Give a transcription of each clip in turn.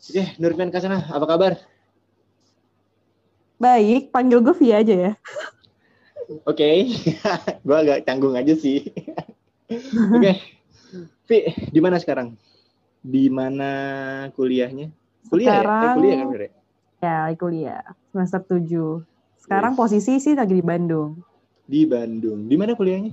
Oke, Nurfian Kasana, apa kabar? Baik, panggil gue Via aja ya. Oke, okay. gue agak canggung aja sih. Oke, okay. Vi, di mana sekarang? Di mana kuliahnya? Kuliah sekarang, ya? Eh, kuliah kan Bire? Ya, kuliah. Semester 7. Sekarang yes. posisi sih lagi di Bandung. Di Bandung. Di mana kuliahnya?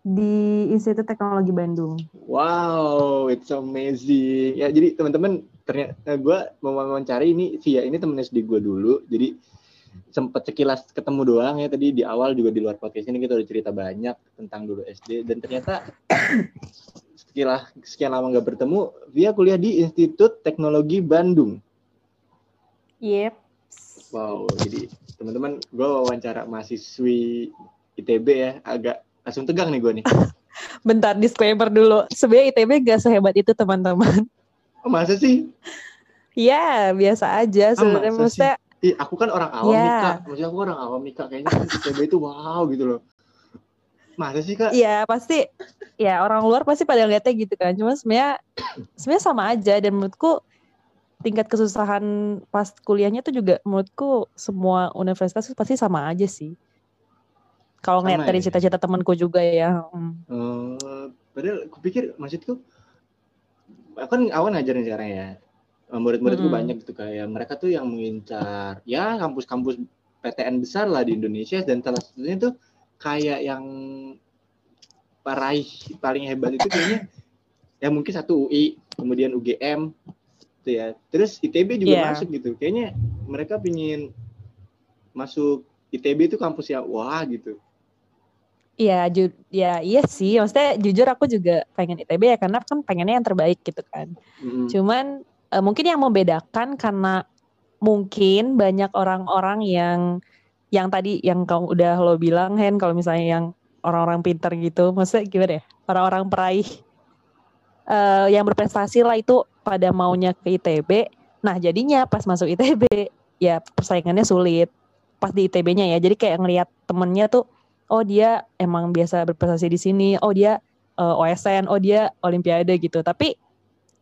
Di Institut Teknologi Bandung. Wow, it's amazing. Ya, jadi teman-teman ternyata eh, gue mau mencari ini via ini temen SD gue dulu. Jadi sempat sekilas ketemu doang ya tadi di awal juga di luar podcast ini kita udah cerita banyak tentang dulu SD dan ternyata sekilas sekian lama nggak bertemu via kuliah di Institut Teknologi Bandung. Yep. Wow, jadi teman-teman gue wawancara mahasiswi ITB ya agak langsung tegang nih gue nih. Bentar disclaimer dulu. Sebenarnya ITB gak sehebat itu teman-teman. Oh masa sih? Ya biasa aja ah, sebenarnya. Maksudnya. Ih, aku kan orang awam ya. nih kak. Maksudnya aku orang awam nih kak. Kayaknya ITB itu wow gitu loh. Masa sih kak? Iya pasti. Ya orang luar pasti pada lihatnya gitu kan. Cuma sebenarnya sebenarnya sama aja dan menurutku tingkat kesusahan pas kuliahnya tuh juga menurutku semua universitas pasti sama aja sih. Kalau ngeliat dari ya? cita-cita temanku juga ya. Hmm. Uh, padahal aku pikir maksudku aku kan awan ngajarin sekarang ya. Murid-muridku hmm. banyak gitu kayak mereka tuh yang mengincar ya kampus-kampus PTN besar lah di Indonesia dan salah satunya tuh kayak yang paraih paling hebat itu kayaknya ya mungkin satu UI, kemudian UGM gitu ya. Terus ITB juga yeah. masuk gitu. Kayaknya mereka pingin masuk ITB itu kampus yang wah gitu. Iya, ju ya iya sih. Maksudnya jujur aku juga pengen ITB ya karena kan pengennya yang terbaik gitu kan. Mm. Cuman uh, mungkin yang membedakan karena mungkin banyak orang-orang yang yang tadi yang kamu udah lo bilang Hen kalau misalnya yang orang-orang pinter gitu, maksudnya gimana ya? Orang-orang peraih uh, yang berprestasi lah itu pada maunya ke ITB. Nah, jadinya pas masuk ITB ya persaingannya sulit. Pas di ITB-nya ya. Jadi kayak ngelihat temennya tuh oh dia emang biasa berprestasi di sini, oh dia uh, eh, OSN, oh dia olimpiade gitu. Tapi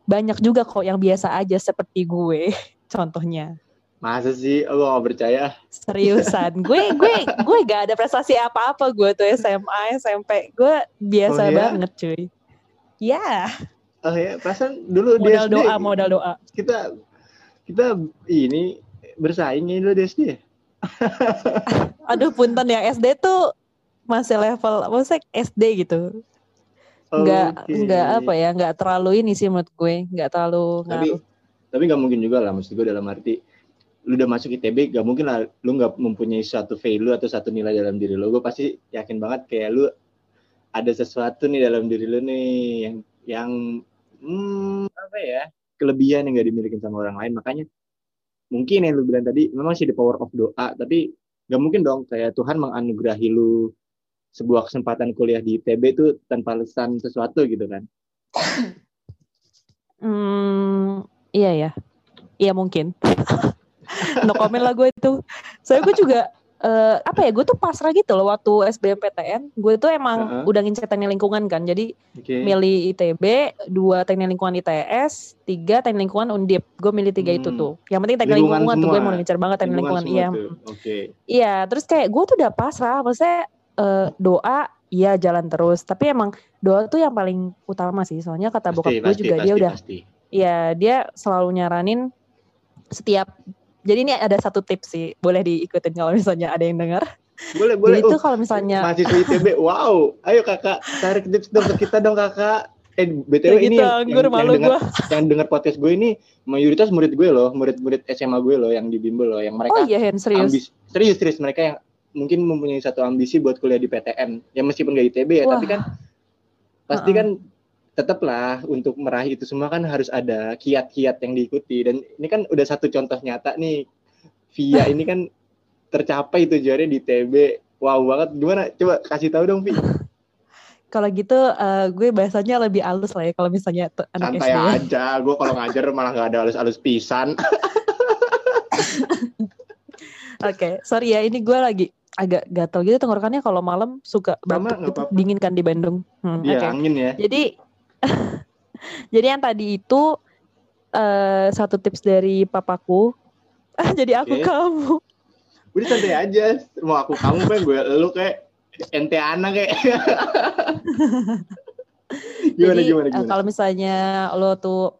banyak juga kok yang biasa aja seperti gue contohnya. Masa sih lo gak percaya? Seriusan, gue gue gue gak ada prestasi apa-apa gue tuh SMA, SMP, gue biasa oh, ya? banget cuy. Ya. Oh ya, perasaan dulu modal di SD, doa, modal doa. Kita kita ini bersaing dulu di SD. Aduh punten ya SD tuh masih level maksudnya SD gitu nggak okay. nggak apa ya nggak terlalu ini sih menurut gue nggak terlalu tapi ngaruh. tapi nggak mungkin juga lah maksud gue dalam arti lu udah masuk ITB gak mungkin lah lu nggak mempunyai suatu value atau satu nilai dalam diri lu gue pasti yakin banget kayak lu ada sesuatu nih dalam diri lu nih yang yang hmm, apa ya kelebihan yang gak dimiliki sama orang lain makanya mungkin yang lu bilang tadi memang sih the power of doa tapi gak mungkin dong kayak Tuhan menganugerahi lu sebuah kesempatan kuliah di ITB itu tanpa lesan sesuatu gitu kan? Hmm, iya ya, iya mungkin. no comment lah gue itu. Saya gue juga uh, apa ya gue tuh pasrah gitu loh waktu SBMPTN gue tuh emang uh -huh. udah ngincer teknik lingkungan kan jadi okay. milih ITB dua teknik lingkungan ITS tiga teknik lingkungan Undip gue milih tiga hmm. itu tuh yang penting teknik lingkungan, lingkungan tuh gue mau ngincer banget teknik lingkungan, iya okay. iya terus kayak gue tuh udah pasrah maksudnya uh, doa iya jalan terus. Tapi emang doa tuh yang paling utama sih. Soalnya kata bokap gue juga pasti, dia udah iya dia selalu nyaranin setiap jadi ini ada satu tips sih boleh diikutin kalau misalnya ada yang dengar boleh boleh. Itu oh, kalau misalnya mahasiswa ITB wow. Ayo kakak tarik tips dong ke kita dong kakak. Eh btw ya ini gitu, yang, yang, yang dengar yang dengar podcast gue ini mayoritas murid gue loh murid-murid SMA gue loh yang di bimbel loh yang mereka oh iya serius? ambis, serius serius mereka yang mungkin mempunyai satu ambisi buat kuliah di PTN ya meskipun gak ITB ya Wah. tapi kan pasti uh -uh. kan tetaplah untuk meraih itu semua kan harus ada kiat-kiat yang diikuti. Dan ini kan udah satu contoh nyata nih Via ini kan tercapai tujuannya di TB wow banget. Gimana? Coba kasih tahu dong Vi kalau gitu uh, gue bahasanya lebih halus lah ya kalau misalnya anak santai SD aja. Gue kalau ngajar malah gak ada halus-halus pisan okay, sorry ya, ini gue lagi agak gatal gitu tenggorokannya kalau malam suka banget gitu, dingin kan di Bandung. Hmm, Iya okay. angin ya. Jadi jadi yang tadi itu uh, satu tips dari papaku. Jadi aku okay. kamu. Udah santai aja. Mau aku kamu kayak gue lu kayak ente anak kayak. gimana, Jadi, gimana, eh, gimana? kalau misalnya lo tuh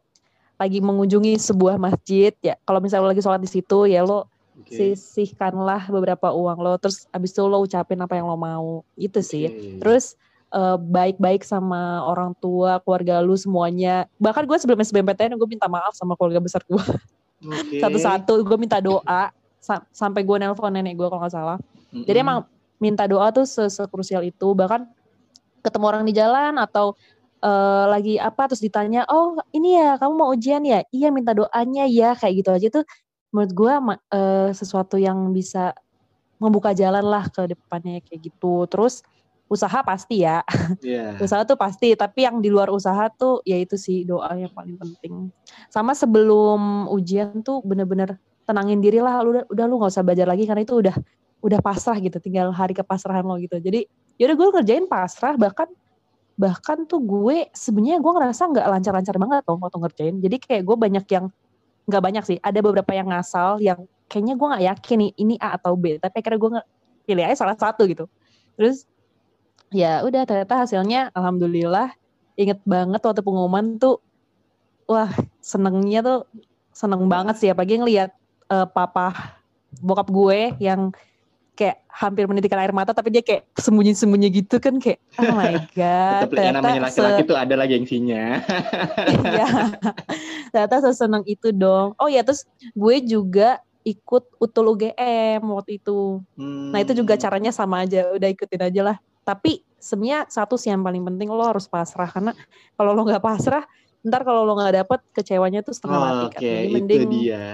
lagi mengunjungi sebuah masjid ya, kalau misalnya lo lagi sholat di situ ya lo okay. sisihkanlah beberapa uang lo, terus abis itu lo ucapin apa yang lo mau, itu sih. Okay. Terus uh, baik-baik sama orang tua, keluarga lu semuanya. Bahkan gue sebelum SBMPTN gue minta maaf sama keluarga besar gue. Okay. Satu-satu gue minta doa sa sampai gue nelpon nenek gue kalau nggak salah. Mm-hmm. Jadi emang minta doa tuh sekrusial itu. Bahkan ketemu orang di jalan atau uh, lagi apa terus ditanya, "Oh, ini ya kamu mau ujian ya?" "Iya, minta doanya ya." Kayak gitu aja tuh menurut gue uh, sesuatu yang bisa membuka jalan lah ke depannya kayak gitu. Terus usaha pasti ya. Yeah. usaha tuh pasti, tapi yang di luar usaha tuh ya itu sih doa yang paling penting. Sama sebelum ujian tuh bener-bener tenangin diri lah, lu udah, udah lu nggak usah belajar lagi karena itu udah udah pasrah gitu, tinggal hari kepasrahan lo gitu. Jadi ya udah gue kerjain pasrah bahkan bahkan tuh gue sebenarnya gue ngerasa nggak lancar-lancar banget tuh waktu ngerjain. Jadi kayak gue banyak yang nggak banyak sih, ada beberapa yang ngasal yang kayaknya gue nggak yakin nih ini A atau B, tapi akhirnya gue pilih aja salah satu gitu. Terus ya udah ternyata hasilnya alhamdulillah inget banget waktu pengumuman tuh wah senengnya tuh seneng banget sih. Apalagi ngeliat uh, papa bokap gue yang kayak hampir menitikkan air mata tapi dia kayak sembunyi-sembunyi gitu kan kayak oh my god Tetap yang namanya laki-laki tuh ada lagi gengsinya ya ternyata seseneng itu dong oh ya terus gue juga ikut utul UGM waktu itu hmm. nah itu juga hmm. caranya sama aja udah ikutin aja lah tapi sebenarnya satu sih yang paling penting lo harus pasrah karena kalau lo nggak pasrah ntar kalau lo nggak dapet kecewanya tuh setengah oh, mati kan. Oke, okay. itu dia.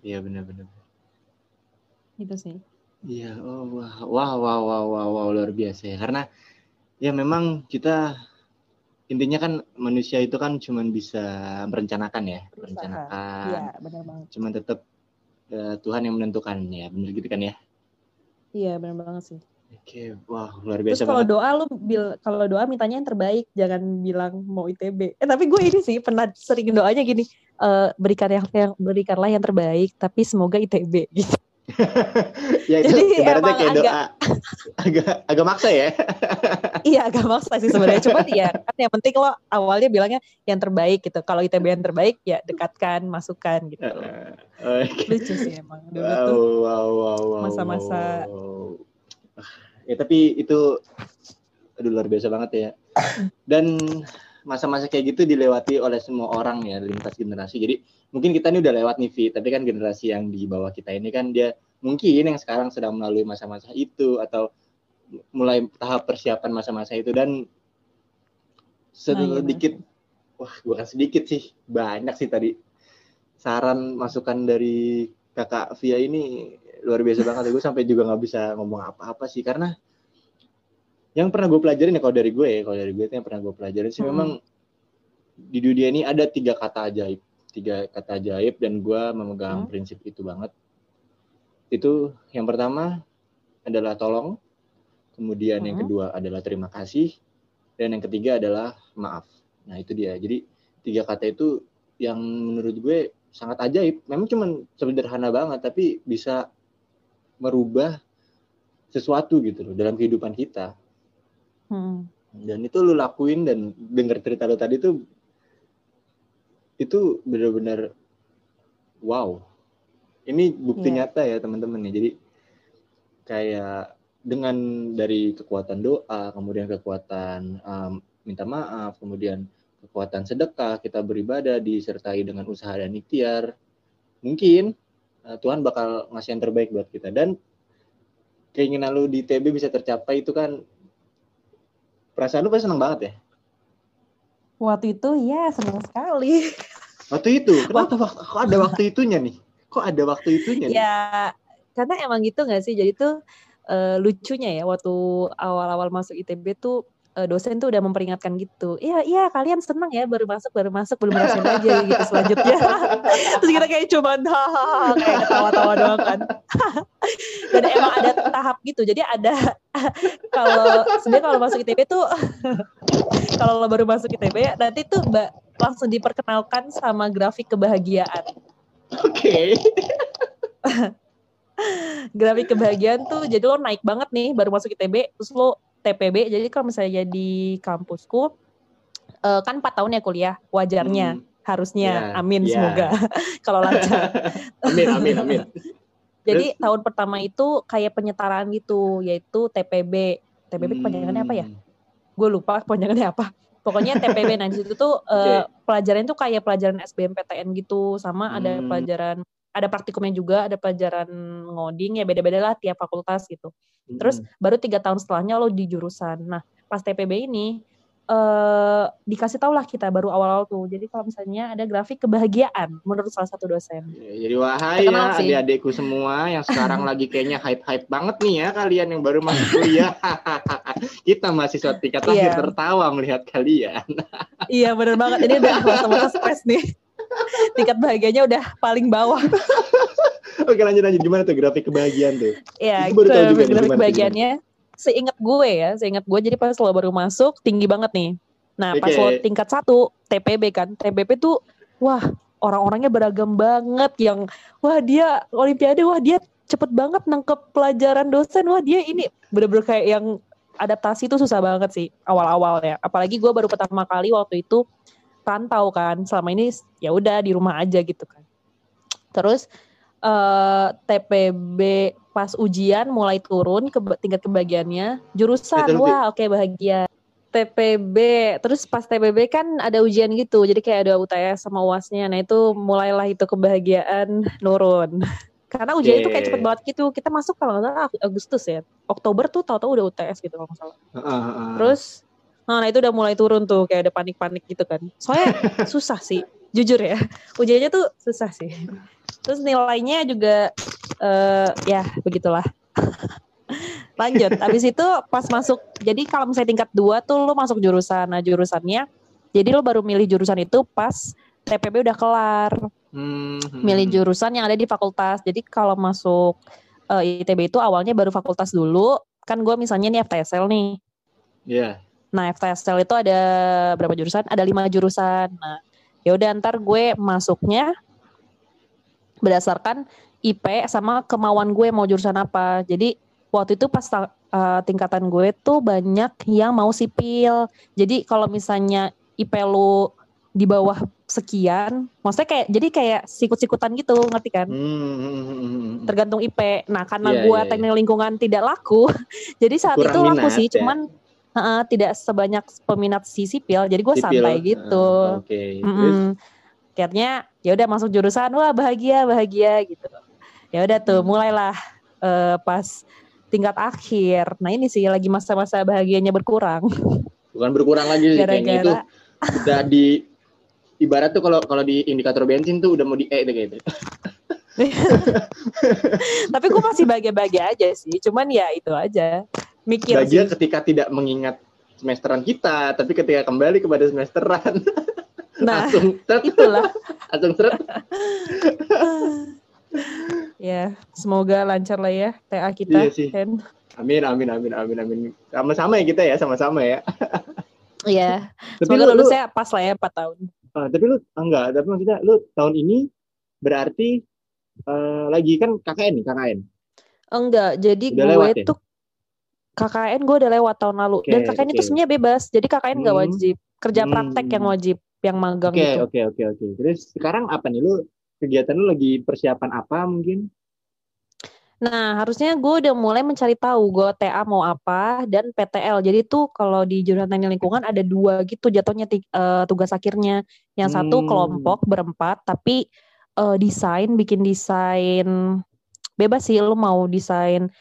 Iya benar-benar. Itu sih. Iya, oh wah, wah, wah, wah, wah, wah, luar biasa ya. Karena ya memang kita intinya kan manusia itu kan cuma bisa merencanakan ya, Berusaha. merencanakan. Iya, benar banget. Cuman tetap uh, Tuhan yang menentukan ya, benar gitu kan ya? Iya, benar banget sih. Oke, wah luar biasa Terus kalau doa lu bil kalau doa mintanya yang terbaik, jangan bilang mau ITB. Eh tapi gue ini sih pernah sering doanya gini, uh, berikan yang, yang berikanlah yang terbaik, tapi semoga ITB gitu. ya itu Jadi ibaratnya kayak agak, doa agak agak maksa ya. iya agak maksa sih sebenarnya. Cuma ya kan yang penting lo awalnya bilangnya yang terbaik gitu. Kalau ITB yang terbaik ya dekatkan, masukkan gitu. Uh, okay. Lucu sih emang dulu wow, tuh. Wow, wow, wow, masa-masa wow, wow ya tapi itu aduh luar biasa banget ya dan masa-masa kayak gitu dilewati oleh semua orang ya lintas generasi. Jadi mungkin kita ini udah lewat nih Vi. Tapi kan generasi yang di bawah kita ini kan dia mungkin yang sekarang sedang melalui masa-masa itu atau mulai tahap persiapan masa-masa itu. Dan sedikit nah, iya. wah bukan sedikit sih banyak sih tadi. Saran masukan dari kakak Via ini luar biasa banget. Gue sampai juga nggak bisa ngomong apa-apa sih karena yang pernah gue pelajarin ya kalau dari gue ya kalau dari gue itu yang pernah gue pelajarin sih hmm. memang di dunia ini ada tiga kata ajaib tiga kata ajaib dan gue memegang hmm. prinsip itu banget itu yang pertama adalah tolong kemudian hmm. yang kedua adalah terima kasih dan yang ketiga adalah maaf nah itu dia jadi tiga kata itu yang menurut gue sangat ajaib memang cuma sederhana banget tapi bisa merubah sesuatu gitu loh dalam kehidupan kita. Hmm. Dan itu lu lakuin dan denger cerita lu tadi tuh itu benar-benar wow. Ini bukti yeah. nyata ya teman-teman ya. Jadi kayak dengan dari kekuatan doa, kemudian kekuatan um, minta maaf, kemudian kekuatan sedekah, kita beribadah disertai dengan usaha dan ikhtiar. Mungkin uh, Tuhan bakal ngasih yang terbaik buat kita dan keinginan lu di TB bisa tercapai itu kan perasaan lu pasti seneng banget ya? Waktu itu ya senang sekali. Waktu itu? Kenapa waktu, kok ada waktu itunya nih? Kok ada waktu itunya nih? ya karena emang gitu nggak sih? Jadi tuh uh, lucunya ya waktu awal-awal masuk ITB tuh uh, dosen tuh udah memperingatkan gitu. Iya, iya kalian senang ya baru masuk baru masuk belum rasain aja gitu selanjutnya. terus kita kayak cuma hahaha kayak ketawa-tawa doang kan dan emang ada tahap gitu jadi ada kalau sebenarnya kalau masuk ITB tuh kalau lo baru masuk ITB nanti tuh mbak langsung diperkenalkan sama grafik kebahagiaan oke okay. grafik kebahagiaan tuh jadi lo naik banget nih baru masuk ITB terus lo TPB jadi kalau misalnya di kampusku uh, kan empat tahun ya kuliah wajarnya hmm. harusnya yeah, amin yeah. semoga kalau lancar amin amin amin jadi Terus? tahun pertama itu kayak penyetaraan gitu yaitu TPB TPB hmm. kepanjangannya apa ya gue lupa kepanjangannya apa pokoknya TPB nah di situ tuh uh, pelajaran itu kayak pelajaran SBMPTN gitu sama hmm. ada pelajaran ada praktikumnya juga ada pelajaran ngoding ya beda-beda lah tiap fakultas gitu terus hmm. baru tiga tahun setelahnya lo di jurusan nah pas TPB ini uh, dikasih tau lah kita baru awal-awal tuh. Jadi kalau misalnya ada grafik kebahagiaan menurut salah satu dosen. Ya, jadi wahai ya adik-adikku semua yang sekarang lagi kayaknya hype-hype banget nih ya kalian yang baru masuk kuliah. kita mahasiswa tingkat akhir iya. tertawa melihat kalian. iya bener banget. Ini udah masa-masa stres nih. Tingkat bahagianya udah paling bawah. Oke lanjut lanjut gimana tuh grafik kebahagiaan tuh? Iya, grafik kebahagiaannya seingat gue ya, seingat gue jadi pas lo baru masuk tinggi banget nih. Nah, pas lo tingkat satu TPB kan, TPB tuh wah orang-orangnya beragam banget yang wah dia olimpiade, wah dia cepet banget nangkep pelajaran dosen, wah dia ini bener-bener kayak yang adaptasi tuh susah banget sih awal-awal ya. Apalagi gue baru pertama kali waktu itu rantau kan, selama ini ya udah di rumah aja gitu kan. Terus uh, eh, TPB pas ujian mulai turun ke tingkat kebahagiaannya. Jurusan Betul, wah oke okay, bahagia TPB terus pas TPB kan ada ujian gitu. Jadi kayak ada UTS sama UASnya nah itu mulailah itu kebahagiaan nurun. Karena ujian yeah. itu kayak cepet banget gitu. Kita masuk kalau nggak salah Agustus ya. Oktober tuh tahu-tahu udah UTS gitu kalau nggak salah. Uh, uh. terus nah, nah itu udah mulai turun tuh kayak ada panik-panik gitu kan. Soalnya susah sih jujur ya. Ujiannya tuh susah sih. Terus nilainya juga uh, ya begitulah. Lanjut habis itu pas masuk jadi kalau misalnya tingkat dua tuh lo masuk jurusan. Nah jurusannya jadi lo baru milih jurusan itu pas TPB udah kelar. Hmm. milih jurusan yang ada di fakultas. Jadi kalau masuk uh, eh, ITB itu awalnya baru fakultas dulu. Kan gue misalnya nih FTSL nih. Iya. yeah. Nah FTSL itu ada berapa jurusan ada lima jurusan nah ya udah ntar gue masuknya berdasarkan IP sama kemauan gue mau jurusan apa. Jadi waktu itu pas uh, tingkatan gue tuh banyak yang mau sipil. Jadi kalau misalnya IP lu di bawah sekian, maksudnya kayak jadi kayak sikut-sikutan gitu, ngerti kan? Hmm. Tergantung IP. Nah, karena yeah, gue yeah, teknik lingkungan tidak laku, jadi saat Kurang itu laku sih, ya. cuman uh, tidak sebanyak peminat si sipil, jadi gue santai gitu. Uh, Oke. Okay. Mm -hmm. Akhirnya ya udah masuk jurusan, wah bahagia bahagia gitu ya udah tuh hmm. mulailah uh, pas tingkat akhir nah ini sih lagi masa-masa bahagianya berkurang bukan berkurang lagi sih kayaknya itu udah di ibarat tuh kalau kalau di indikator bensin tuh udah mau di E gitu tapi gue masih bahagia-bahagia aja sih cuman ya itu aja mikir bahagia sih. ketika tidak mengingat semesteran kita tapi ketika kembali kepada semesteran nah langsung itulah langsung seret ya, semoga lancar lah ya TA kita. Iya sih. Hen. Amin, amin, amin, amin, amin. Sama-sama ya kita ya, sama-sama ya. Iya. semoga lu, lulusnya pas lah ya 4 tahun. Uh, tapi lu enggak, tapi maksudnya lu tahun ini berarti uh, lagi kan KKN nih, KKN. Enggak, jadi udah gue lewat, ya? KKN gue udah lewat tahun lalu okay, dan KKN okay. itu sebenarnya bebas. Jadi KKN nggak hmm. wajib. Kerja praktek hmm. yang wajib, yang magang okay, gitu. Oke, okay, oke, okay, oke. Okay. Terus sekarang apa nih lu kegiatan lu lagi persiapan apa mungkin? Nah, harusnya gue udah mulai mencari tahu gue TA mau apa dan PTL. Jadi tuh kalau di jurusan teknik lingkungan ada dua gitu jatuhnya uh, tugas akhirnya. Yang satu hmm. kelompok berempat, tapi uh, desain, bikin desain bebas sih lo mau desain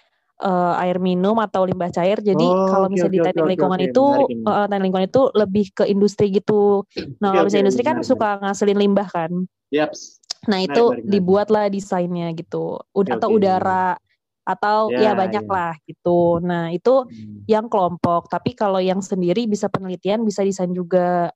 uh, air minum atau limbah cair. Jadi oh, kalau misalnya okay, di teknik okay, lingkungan okay, itu uh, teknik lingkungan itu lebih ke industri gitu. Nah, okay, kalau misalnya okay, industri kan benar, suka ngasilin limbah kan. Yep. Nah itu dibuatlah desainnya gitu, Ud atau udara atau ya, ya banyak ya. lah gitu. Nah itu hmm. yang kelompok. Tapi kalau yang sendiri bisa penelitian, bisa desain juga.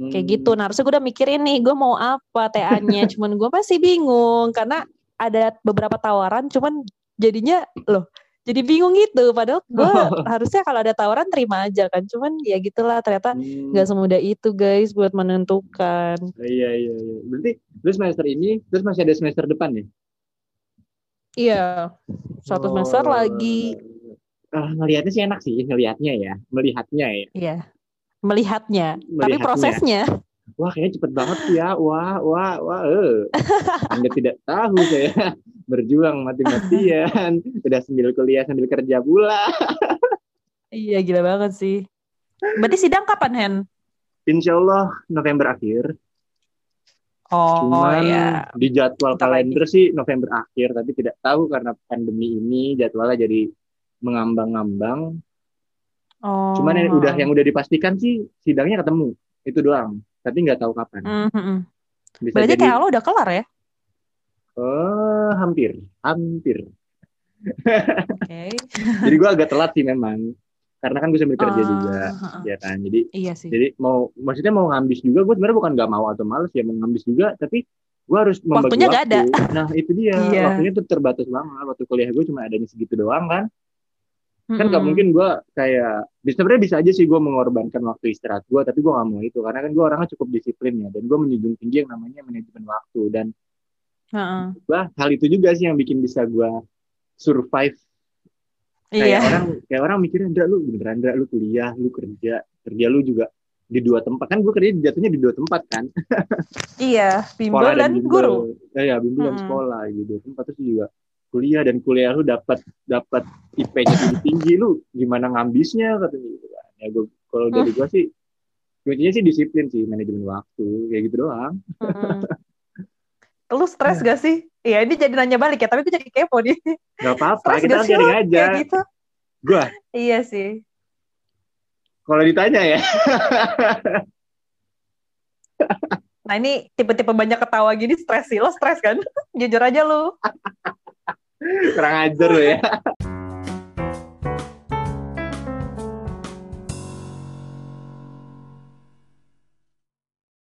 kayak gitu nah harusnya gue udah mikirin nih gue mau apa TA-nya cuman gue masih bingung karena ada beberapa tawaran cuman jadinya loh jadi bingung gitu padahal gue harusnya kalau ada tawaran terima aja kan cuman ya gitulah ternyata Hmm. nggak semudah itu guys buat menentukan Iya iya iya. Berarti lu semester ini terus masih ada semester depan ya? iya satu semester Oh. lagi Ah, ngelihatnya sih enak sih, ngelihatnya ya, melihatnya ya. iya melihatnya, tapi Melihatnya. prosesnya Wah, kayaknya cepet banget ya. Wah, wah, wah. Eh. Anda tidak tahu saya berjuang mati-matian, udah sambil kuliah sambil kerja pula. iya gila banget sih berarti sidang kapan Hen? Insya Allah November akhir. Oh Cuman ya di jadwal Bentar lagi. kalender sih November akhir, tapi tidak tahu karena pandemi ini jadwalnya jadi mengambang-ngambang. oh. Cuman yang udah yang udah dipastikan sih sidangnya ketemu itu doang, tapi nggak tahu kapan. Mhm, mhm. Bisa berarti jadi kayak lo udah kelar ya eh, hampir, hampir. oke Jadi gue agak telat sih memang, karena kan gue sambil kerja Ah, juga, heeh. ya kan. Jadi iya sih jadi mau maksudnya mau ngambis juga, gue sebenarnya bukan nggak mau atau males ya mau ngambis juga, tapi gue harus membagi Waktunya nggak waktu. Nah itu dia, Iya. waktunya tuh terbatas banget. Waktu kuliah gue cuma adanya segitu doang kan. kan nggak mungkin gue kayak sebenarnya bisa aja sih gue mengorbankan waktu istirahat gue tapi gue nggak mau itu karena kan gue orangnya cukup disiplin ya dan gue menjunjung tinggi yang namanya manajemen waktu dan Gua hal itu juga sih yang bikin bisa gue survive. Kayak iya. orang kayak orang mikirnya Ndra lu beneran Ndra lu kuliah lu kerja kerja lu juga di dua tempat. Kan gue kerja jatuhnya di dua tempat kan? Iya bimbel sekolah dan bimbel. guru. Ya, ya bimbel dan Mm-mm. sekolah gitu tempat. Terus juga kuliah dan kuliah lu dapat dapat IP-nya tinggi tinggi lu gimana ngambisnya katanya gitu kan. Ya gue kalau dari gue sih kuncinya sih disiplin sih manajemen waktu kayak gitu doang. Lu stres gak sih? Iya ini jadi nanya balik ya tapi gue jadi kepo nih. Nggak apa-apa kita gak sharing lo aja. Kayak gitu. Gue iya sih. Kalau ditanya ya. Nah ini tipe-tipe banyak ketawa gini stres sih. Lo stres kan? Jujur aja lu. Kurang ajar lo ya